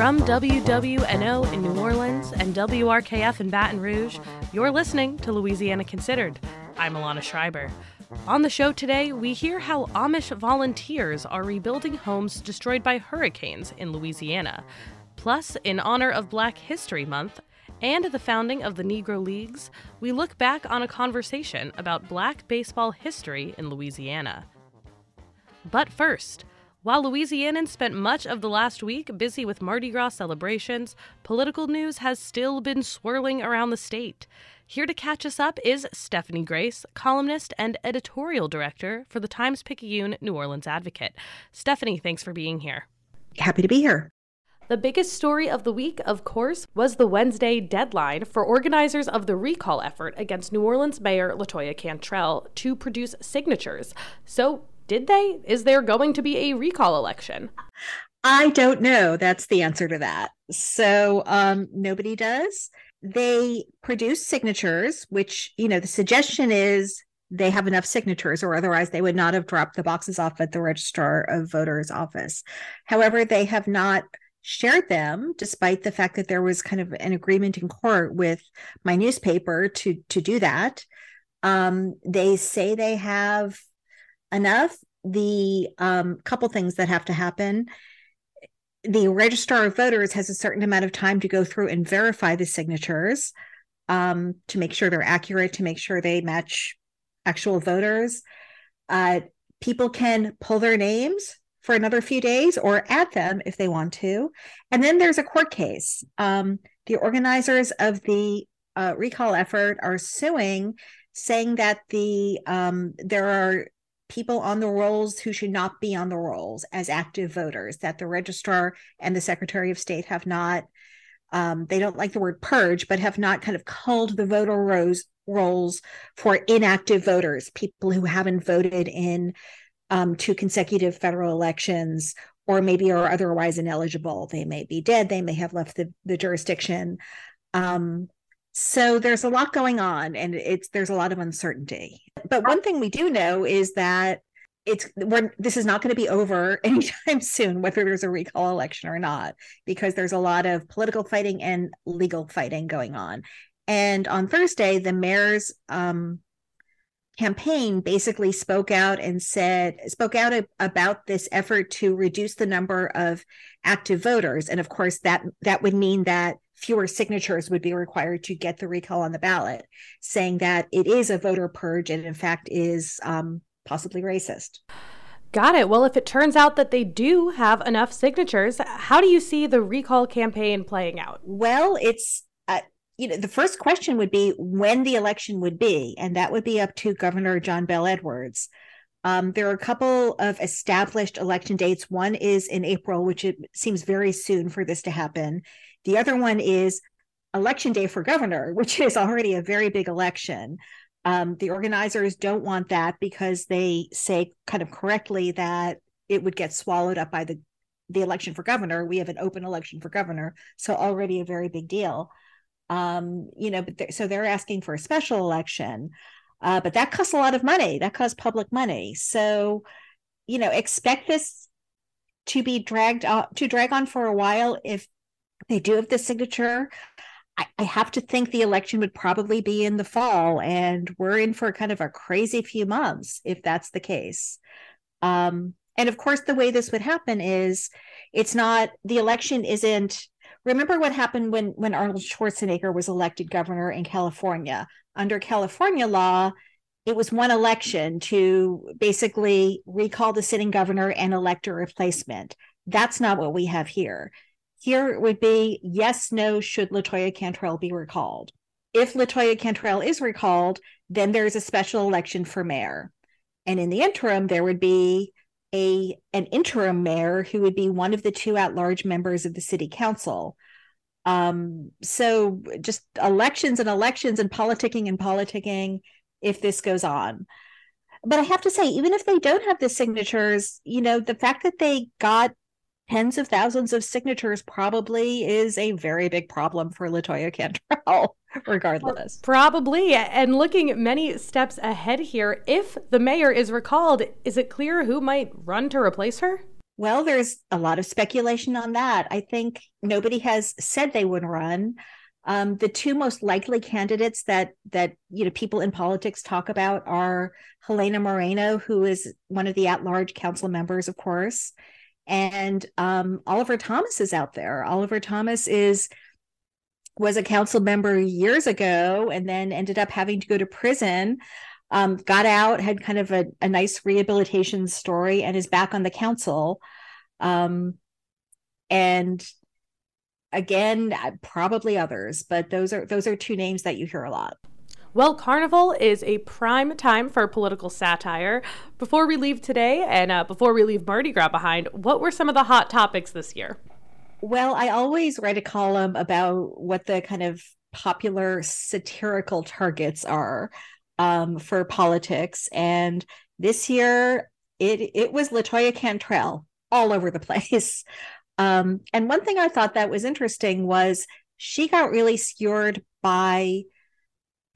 From WWNO in New Orleans and WRKF in Baton Rouge, you're listening to Louisiana Considered. I'm Alana Schreiber. On the show today, we hear how Amish volunteers are rebuilding homes destroyed by hurricanes in Louisiana. Plus, in honor of Black History Month and the founding of the Negro Leagues, we look back on a conversation about black baseball history in Louisiana. But first, while Louisianans spent much of the last week busy with Mardi Gras celebrations, political news has still been swirling around the state. Here to catch us up is Stephanie Grace, columnist and editorial director for the Times Picayune New Orleans Advocate. Stephanie, thanks for being here. Happy to be here. The biggest story of the week, of course, was the Wednesday deadline for organizers of the recall effort against New Orleans Mayor Latoya Cantrell to produce signatures. So, did they? Is there going to be a recall election? I don't know. That's the answer to that. So um, nobody does. They produce signatures, which, you know, the suggestion is they have enough signatures, or otherwise they would not have dropped the boxes off at the registrar of voters office. However, they have not shared them despite the fact that there was kind of an agreement in court with my newspaper to to do that um, they say they have enough the um, couple things that have to happen. The registrar of voters has a certain amount of time to go through and verify the signatures um, to make sure they're accurate to make sure they match actual voters. Uh, people can pull their names for another few days or add them if they want to. And then there's a court case. Um, the organizers of the uh, recall effort are suing saying that the um, there are people on the rolls who should not be on the rolls as active voters, that the registrar and the secretary of state have not, um, they don't like the word purge, but have not kind of culled the voter rolls, rolls for inactive voters, people who haven't voted in um, two consecutive federal elections or maybe are otherwise ineligible. They may be dead, they may have left the, the jurisdiction. Um, so there's a lot going on and it's there's a lot of uncertainty. But one thing we do know is that it's we're this is not going to be over anytime soon whether there's a recall election or not because there's a lot of political fighting and legal fighting going on. And on thursday the mayor's um, campaign basically spoke out and said spoke out about this effort to reduce the number of active voters. And of course that that would mean that fewer signatures would be required to get the recall on the ballot, saying that it is a voter purge and, in fact, is um, possibly racist. Got it. Well, if it turns out that they do have enough signatures, how do you see the recall campaign playing out? Well, it's uh, you know the first question would be when the election would be, and that would be up to Governor John Bel Edwards. Um, there are a couple of established election dates. One is in April, which it seems very soon for this to happen. The other one is election day for governor, which is already a very big election. Um, the organizers don't want that because they say kind of correctly that it would get swallowed up by the the election for governor. We have an open election for governor, so already a very big deal. Um, you know, but they're, so they're asking for a special election, uh, but that costs a lot of money. That costs public money. So, you know, expect this to be dragged to drag on for a while if they do have the signature. I, I have to think the election would probably be in the fall, and we're in for kind of a crazy few months if that's the case. Um, and of course, the way this would happen is it's not the election isn't. Remember what happened when when Arnold Schwarzenegger was elected governor in California. Under California law, it was one election to basically recall the sitting governor and elect a replacement. That's not what we have here. Here it would be yes, no, should Latoya Cantrell be recalled? If Latoya Cantrell is recalled, then there's a special election for mayor. And in the interim, there would be a an interim mayor who would be one of the two at-large members of the city council. Um, so just elections and elections and politicking and politicking if this goes on. But I have to say, even if they don't have the signatures, you know, the fact that they got tens of thousands of signatures probably is a very big problem for Latoya Cantrell, regardless. Probably. And looking at many steps ahead here, if the mayor is recalled, is it clear who might run to replace her? Well, there's a lot of speculation on that. I think nobody has said they would run. Um, the two most likely candidates that that you know people in politics talk about are Helena Moreno, who is one of the at-large council members, of course, and um, Oliver Thomas is out there. Oliver Thomas is was a council member years ago and then ended up having to go to prison um, got out, had kind of a, a, nice rehabilitation story, and is back on the council. Um, and again, probably others, but those are those are two names that you hear a lot. Well, Carnival is a prime time for political satire. Before we leave today, and uh, before we leave Mardi Gras behind, what were some of the hot topics this year? Well, I always write a column about what the kind of popular satirical targets are um, for politics. And this year, it it was Latoya Cantrell all over the place. Um, and one thing I thought that was interesting was she got really skewered by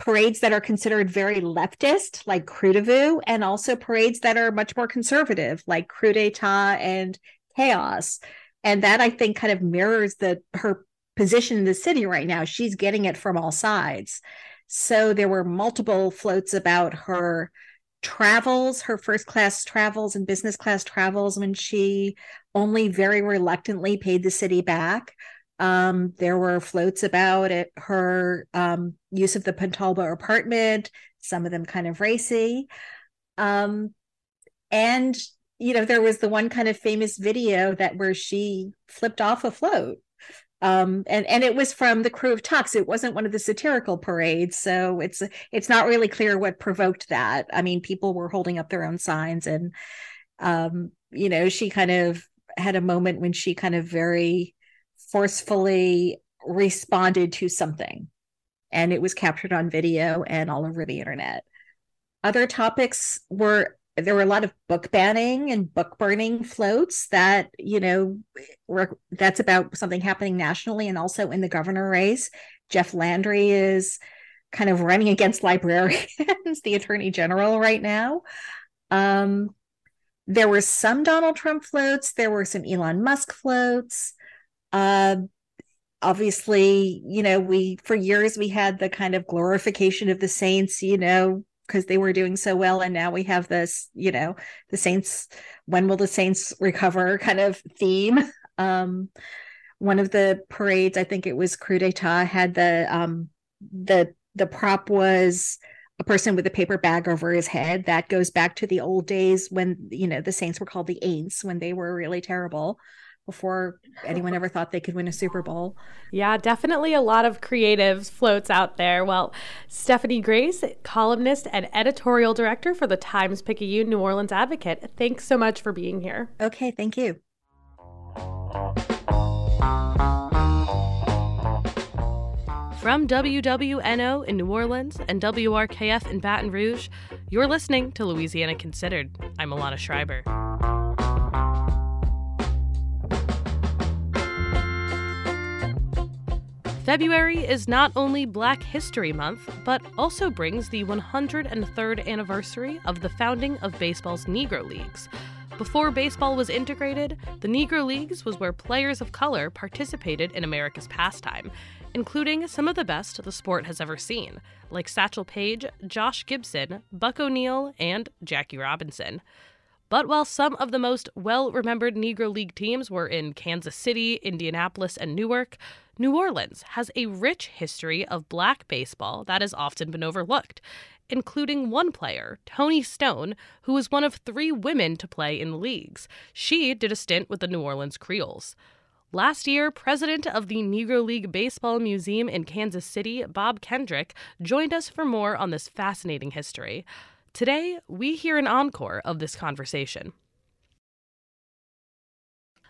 parades that are considered very leftist, like Vieux, and also parades that are much more conservative, like Krewe d'Etat and Chaos. And that I think kind of mirrors the her position in the city right now. She's getting it from all sides. So there were multiple floats about her travels, her first class travels and business class travels when she only very reluctantly paid the city back. Um, there were floats about it, her um, use of the Pontalba apartment, some of them kind of racy. Um, and you know, there was the one kind of famous video that where she flipped off a float um, and and it was from the Krewe of Tucks. It wasn't one of the satirical parades, so it's it's not really clear what provoked that. I mean, people were holding up their own signs, and um, you know, she kind of had a moment when she kind of very forcefully responded to something, and it was captured on video and all over the internet. Other topics were there were a lot of book banning and book burning floats that you know were, that's about something happening nationally and also in the governor race. Jeff landry is kind of running against librarians the attorney general right now. Um, there were some donald trump floats. There were some elon musk floats uh, obviously you know we for years we had the kind of glorification of the saints you know because they were doing so well and now we have this you know the saints when will the saints recover kind of theme. Um one of the parades i think it was Krewe d'Etat had the um the the prop was a person with a paper bag over his head. That goes back to the old days when you know the saints were called the aints when they were really terrible before anyone ever thought they could win a Super Bowl. Yeah, definitely a lot of creative floats out there. Well, Stephanie Grace, columnist and editorial director for the Times Picayune New Orleans Advocate, thanks so much for being here. Okay, thank you. From WWNO in New Orleans and WRKF in Baton Rouge, you're listening to Louisiana Considered. I'm Alana Schreiber. February is not only Black History Month, but also brings the 103rd anniversary of the founding of baseball's Negro Leagues. Before baseball was integrated, the Negro Leagues was where players of color participated in America's pastime, including some of the best the sport has ever seen, like Satchel Paige, Josh Gibson, Buck O'Neil, and Jackie Robinson. But while some of the most well remembered Negro League teams were in Kansas City, Indianapolis, and Newark, New Orleans has a rich history of black baseball that has often been overlooked, including one player, Toni Stone, who was one of three women to play in the leagues. She did a stint with the New Orleans Creoles. Last year, president of the Negro League Baseball Museum in Kansas City, Bob Kendrick, joined us for more on this fascinating history. Today, we hear an encore of this conversation.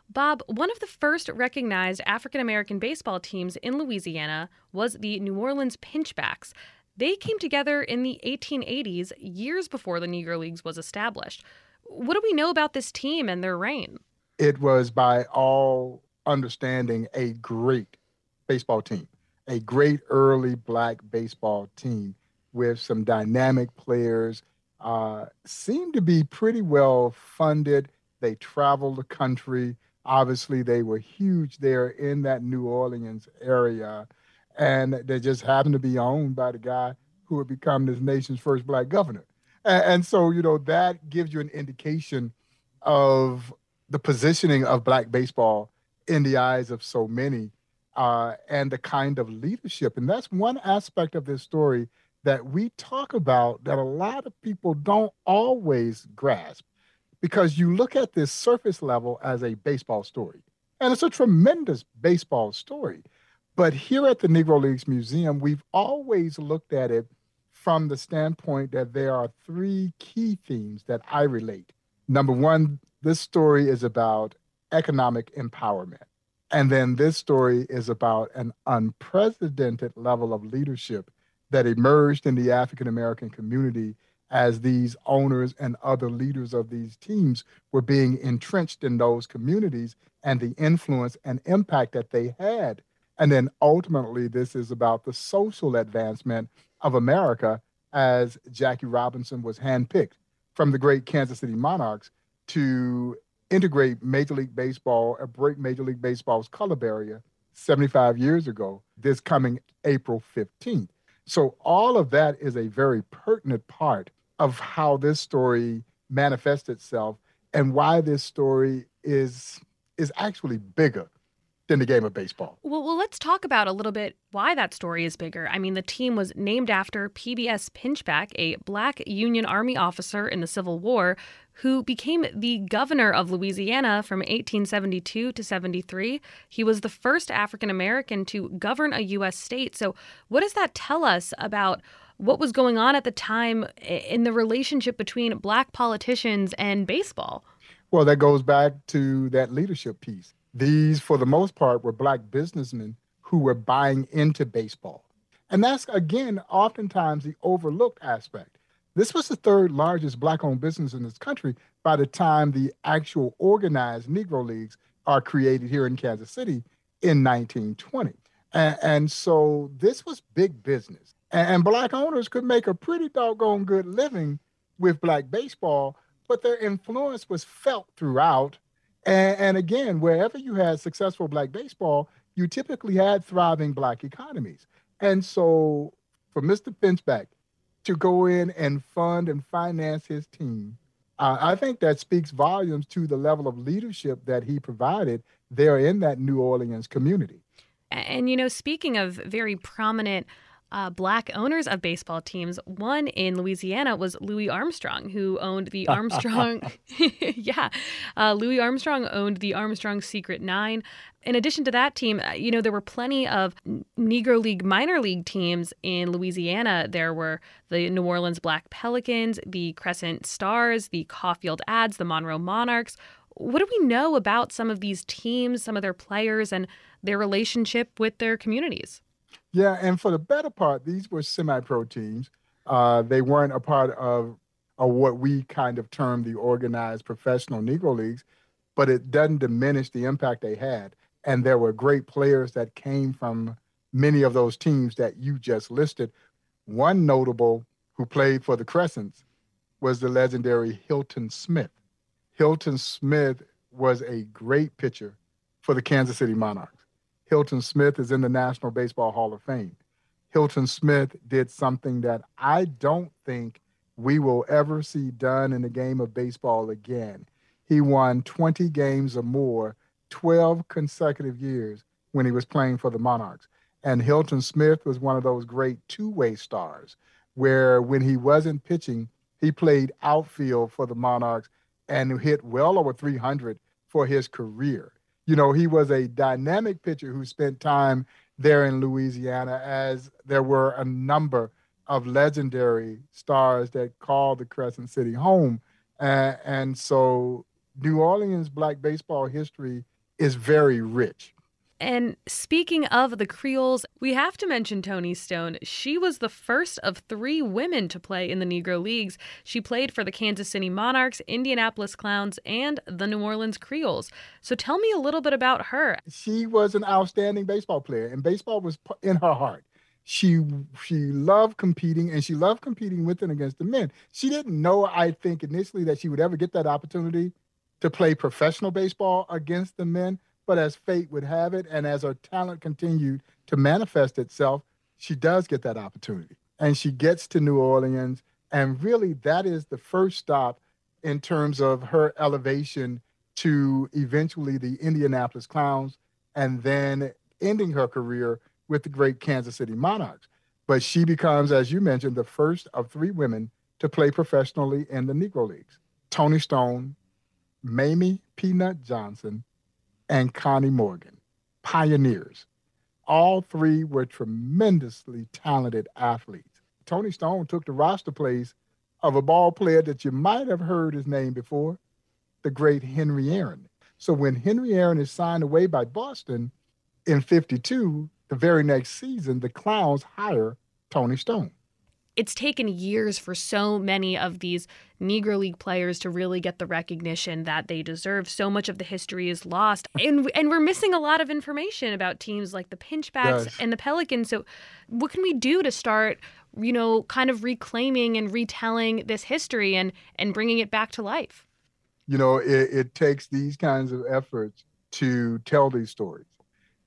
Bob, one of the first recognized African American baseball teams in Louisiana was the New Orleans Pinchbacks. They came together in the 1880s, years before the Negro Leagues was established. What do we know about this team and their reign? It was, by all understanding, a great baseball team, a great early black baseball team with some dynamic players, uh, seemed to be pretty well funded They traveled the country. Obviously, they were huge there in that New Orleans area. And they just happened to be owned by the guy who would become this nation's first black governor. And, and so, you know, that gives you an indication of the positioning of black baseball in the eyes of so many uh, and the kind of leadership. And that's one aspect of this story that we talk about that a lot of people don't always grasp because you look at this surface level as a baseball story, and it's a tremendous baseball story. But here at the Negro Leagues Museum, we've always looked at it from the standpoint that there are three key themes that I relate. Number one, this story is about economic empowerment. And then this story is about an unprecedented level of leadership that emerged in the African American community as these owners and other leaders of these teams were being entrenched in those communities and the influence and impact that they had. And then ultimately, this is about the social advancement of America as Jackie Robinson was handpicked from the great Kansas City Monarchs to integrate Major League Baseball or break Major League Baseball's color barrier 75 years ago, this coming April 15th. So all of that is a very pertinent part of how this story manifests itself and why this story is is actually bigger than the game of baseball. Well, well, let's talk about a little bit why that story is bigger. I mean, the team was named after PBS Pinchback, a black Union Army officer in the Civil War who became the governor of Louisiana from 1872 to 73. He was the first African American to govern a U.S. state. So, what does that tell us about what was going on at the time in the relationship between black politicians and baseball? Well, that goes back to that leadership piece. These, for the most part, were black businessmen who were buying into baseball. And that's, again, oftentimes the overlooked aspect. This was the third largest black owned business in this country by the time the actual organized Negro Leagues are created here in Kansas City in 1920. And, and so this was big business. And, and black owners could make a pretty doggone good living with black baseball, but their influence was felt throughout. And, and again, wherever you had successful black baseball, you typically had thriving black economies. And so for Mr. Pinchback to go in and fund and finance his team. Uh, I think that speaks volumes to the level of leadership that he provided there in that New Orleans community. And, you know, speaking of very prominent uh, black owners of baseball teams. One in Louisiana was Louis Armstrong, who owned the Armstrong. yeah, uh, Louis Armstrong owned the Armstrong Secret Nine. In addition to that team, uh, you know, there were plenty of Negro League minor league teams in Louisiana. There were the New Orleans Black Pelicans, the Crescent Stars, the Caulfield Ads, the Monroe Monarchs. What do we know about some of these teams, some of their players, and their relationship with their communities? Yeah, and for the better part, these were semi-pro teams. Uh, they weren't a part of, of what we kind of term the organized professional Negro leagues, but it doesn't diminish the impact they had. And there were great players that came from many of those teams that you just listed. One notable who played for the Crescents was the legendary Hilton Smith. Hilton Smith was a great pitcher for the Kansas City Monarchs. Hilton Smith is in the National Baseball Hall of Fame. Hilton Smith did something that I don't think we will ever see done in the game of baseball again. He won 20 games or more, 12 consecutive years when he was playing for the Monarchs. And Hilton Smith was one of those great two way stars where when he wasn't pitching, he played outfield for the Monarchs and hit well over 300 for his career you know, he was a dynamic pitcher who spent time there in Louisiana, as there were a number of legendary stars that called the Crescent City home. Uh, and so New Orleans black baseball history is very rich. And speaking of the Creoles, we have to mention Toni Stone. She was the first of three women to play in the Negro Leagues. She played for the Kansas City Monarchs, Indianapolis Clowns, and the New Orleans Creoles. So tell me a little bit about her. She was an outstanding baseball player, and baseball was in her heart. She she loved competing, and she loved competing with and against the men. She didn't know, I think, initially that she would ever get that opportunity to play professional baseball against the men. But as fate would have it, and as her talent continued to manifest itself, she does get that opportunity. And she gets to New Orleans. And really, that is the first stop in terms of her elevation to eventually the Indianapolis Clowns and then ending her career with the great Kansas City Monarchs. But she becomes, as you mentioned, the first of three women to play professionally in the Negro Leagues. Toni Stone, Mamie Peanut Johnson, and Connie Morgan, pioneers. All three were tremendously talented athletes. Toni Stone took the roster place of a ball player that you might have heard his name before, the great Henry Aaron. So when Henry Aaron is signed away by Boston in 52, the very next season, the Clowns hire Toni Stone it's taken years for so many of these Negro League players to really get the recognition that they deserve. So much of the history is lost. And and we're missing a lot of information about teams like the Pinchbacks yes. and the Pelicans. So what can we do to start, you know, kind of reclaiming and retelling this history and and bringing it back to life? You know, it, it takes these kinds of efforts to tell these stories.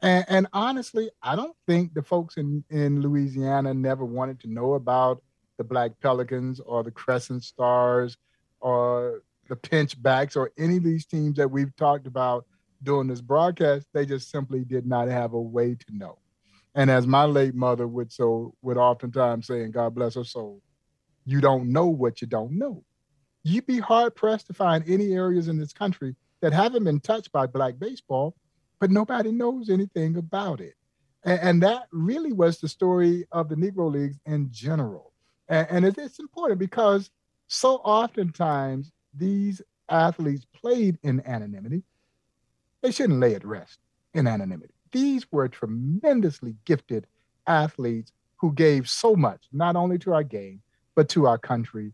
And, and, honestly, I don't think the folks in, in Louisiana never wanted to know about the Black Pelicans or the Crescent Stars or the Pinchbacks or any of these teams that we've talked about during this broadcast. They just simply did not have a way to know. And as my late mother would so would oftentimes say, and God bless her soul, you don't know what you don't know. You'd be hard pressed to find any areas in this country that haven't been touched by Black baseball but nobody knows anything about it. And, and that really was the story of the Negro Leagues in general. And, and it, it's important because so oftentimes these athletes played in anonymity. They shouldn't lay at rest in anonymity. These were tremendously gifted athletes who gave so much, not only to our game, but to our country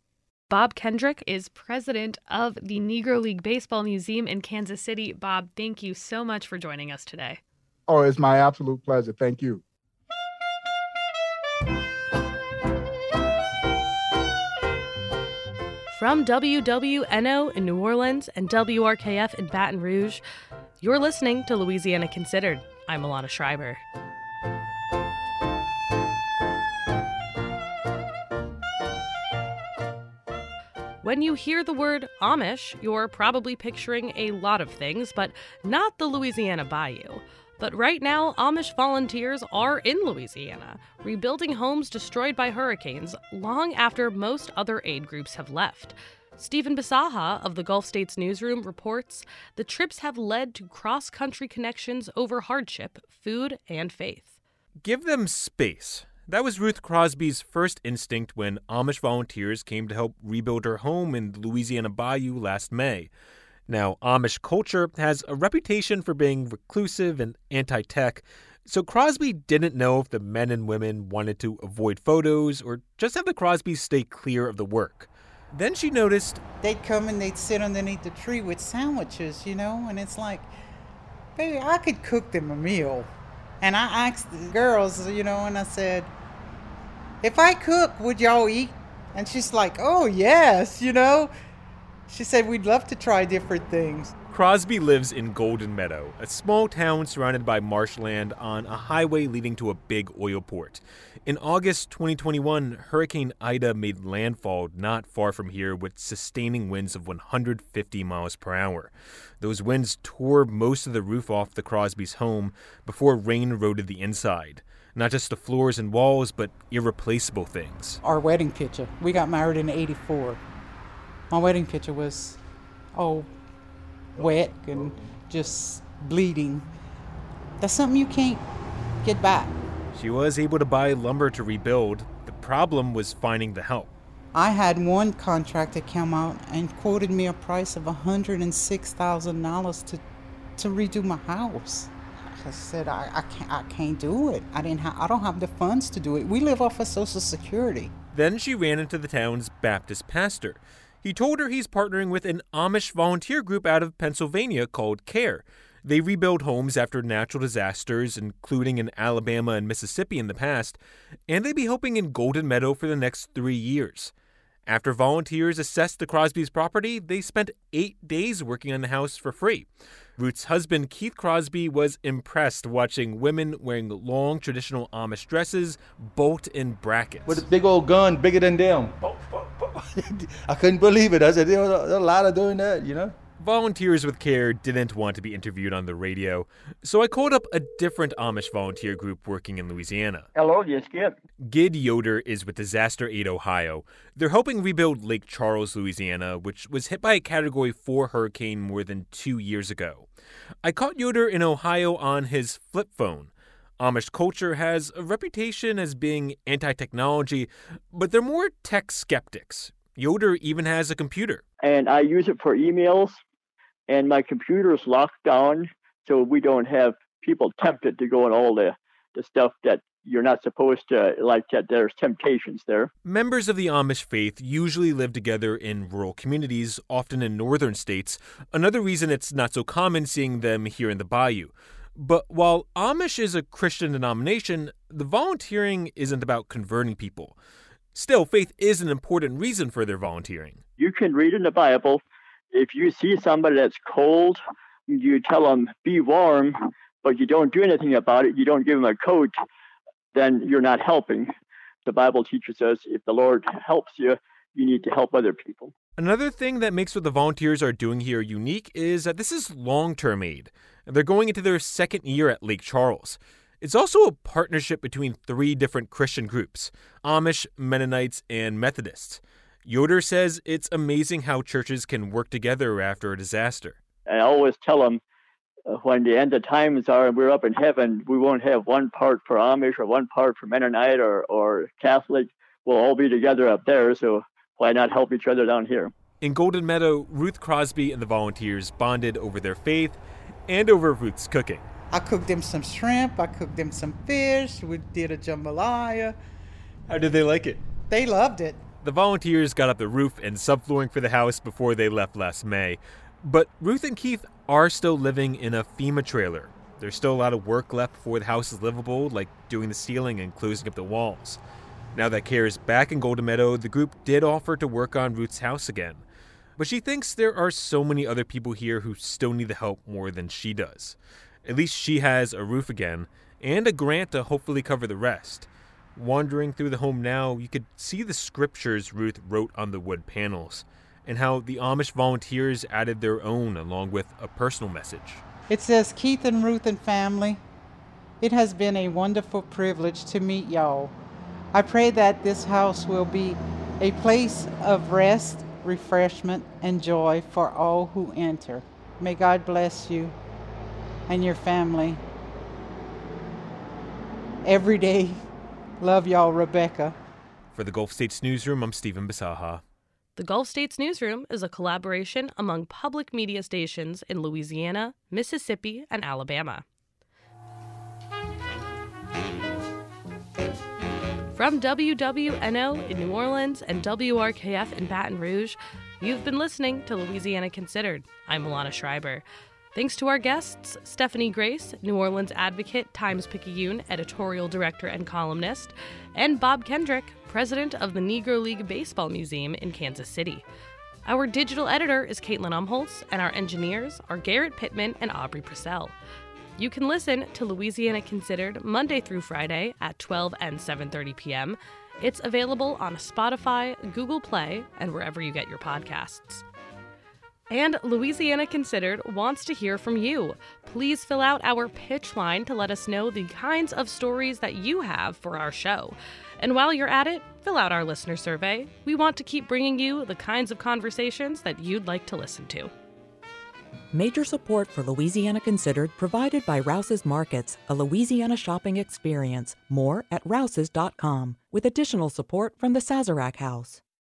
Bob Kendrick is president of the Negro League Baseball Museum in Kansas City. Bob, thank you so much for joining us today. Oh, it's my absolute pleasure. Thank you. From WWNO in New Orleans and WRKF in Baton Rouge, you're listening to Louisiana Considered. I'm Alana Schreiber. When you hear the word Amish, you're probably picturing a lot of things, but not the Louisiana Bayou. But right now, Amish volunteers are in Louisiana, rebuilding homes destroyed by hurricanes long after most other aid groups have left. Stephen Bisaha of the Gulf States Newsroom reports the trips have led to cross country connections over hardship, food, and faith. Give them space. That was Ruth Crosby's first instinct when Amish volunteers came to help rebuild her home in the Louisiana Bayou last May. Now, Amish culture has a reputation for being reclusive and anti tech, so Crosby didn't know if the men and women wanted to avoid photos or just have the Crosbys stay clear of the work. Then she noticed they'd come and they'd sit underneath the tree with sandwiches, you know, and it's like, baby, I could cook them a meal. And I asked the girls, you know, and I said, if I cook, would y'all eat? And she's like, oh, yes, you know. She said, we'd love to try different things. Crosby lives in Golden Meadow, a small town surrounded by marshland on a highway leading to a big oil port. In August 2021, Hurricane Ida made landfall not far from here with sustaining winds of 150 miles per hour. Those winds tore most of the roof off the Crosby's home before rain eroded the inside. Not just the floors and walls, but irreplaceable things. Our wedding picture. We got married in 84. My wedding picture was, oh, wet and just bleeding. That's something you can't get back. She was able to buy lumber to rebuild. The problem was finding the help. I had one contractor come out and quoted me a price of $106,000 to to redo my house. I said I, I can't I can't do it. I didn't ha- I don't have the funds to do it. We live off of Social Security. Then she ran into the town's Baptist pastor. He told her he's partnering with an Amish volunteer group out of Pennsylvania called CARE. They rebuild homes after natural disasters, including in Alabama and Mississippi in the past, and they'd be helping in Golden Meadow for the next three years. After volunteers assessed the Crosby's property, they spent eight days working on the house for free. Ruth's husband, Keith Crosby, was impressed watching women wearing long traditional Amish dresses bolt in brackets. With a big old gun bigger than them. I couldn't believe it. I said, there's a lot of doing that, you know? Volunteers with Care didn't want to be interviewed on the radio, so I called up a different Amish volunteer group working in Louisiana. Hello, yes, Gid. Gid Yoder is with Disaster Aid Ohio. They're helping rebuild Lake Charles, Louisiana, which was hit by a Category 4 hurricane more than two years ago. I caught Yoder in Ohio on his flip phone. Amish culture has a reputation as being anti technology, but they're more tech skeptics. Yoder even has a computer. And I use it for emails and my computer is locked down so we don't have people tempted to go on all the, the stuff that you're not supposed to like that there's temptations there members of the amish faith usually live together in rural communities often in northern states another reason it's not so common seeing them here in the bayou but while amish is a christian denomination the volunteering isn't about converting people still faith is an important reason for their volunteering you can read in the bible if you see somebody that's cold, you tell them, be warm, but you don't do anything about it, you don't give them a coat, then you're not helping. The Bible teaches us if the Lord helps you, you need to help other people. Another thing that makes what the volunteers are doing here unique is that this is long term aid. They're going into their second year at Lake Charles. It's also a partnership between three different Christian groups Amish, Mennonites, and Methodists. Yoder says it's amazing how churches can work together after a disaster. I always tell them uh, when the end of times are and we're up in heaven, we won't have one part for Amish or one part for Mennonite or, or Catholic. We'll all be together up there, so why not help each other down here? In Golden Meadow, Ruth Crosby and the volunteers bonded over their faith and over Ruth's cooking. I cooked them some shrimp, I cooked them some fish, we did a jambalaya. How did they like it? They loved it. The volunteers got up the roof and subflooring for the house before they left last May. But Ruth and Keith are still living in a FEMA trailer. There's still a lot of work left before the house is livable, like doing the ceiling and closing up the walls. Now that Care is back in Golden Meadow, the group did offer to work on Ruth's house again. But she thinks there are so many other people here who still need the help more than she does. At least she has a roof again, and a grant to hopefully cover the rest. Wandering through the home now, you could see the scriptures Ruth wrote on the wood panels, and how the Amish volunteers added their own along with a personal message. It says, Keith and Ruth and family, it has been a wonderful privilege to meet y'all. I pray that this house will be a place of rest, refreshment, and joy for all who enter. May God bless you and your family every day Love y'all, Rebecca. For the Gulf States Newsroom, I'm Stephen Bisaha. The Gulf States Newsroom is a collaboration among public media stations in Louisiana, Mississippi, and Alabama. From WWNO in New Orleans and WRKF in Baton Rouge, you've been listening to Louisiana Considered. I'm Alana Schreiber. Thanks to our guests, Stephanie Grace, New Orleans advocate, Times Picayune editorial director and columnist, and Bob Kendrick, president of the Negro League Baseball Museum in Kansas City. Our digital editor is Caitlin Umholtz, and our engineers are Garrett Pittman and Aubrey Purcell. You can listen to Louisiana Considered Monday through Friday at 12 and 7:30 p.m. It's available on Spotify, Google Play, and wherever you get your podcasts. And Louisiana Considered wants to hear from you. Please fill out our pitch line to let us know the kinds of stories that you have for our show. And while you're at it, fill out our listener survey. We want to keep bringing you the kinds of conversations that you'd like to listen to. Major support for Louisiana Considered provided by Rouse's Markets, a Louisiana shopping experience. More at rouses.com, with additional support from the Sazerac House.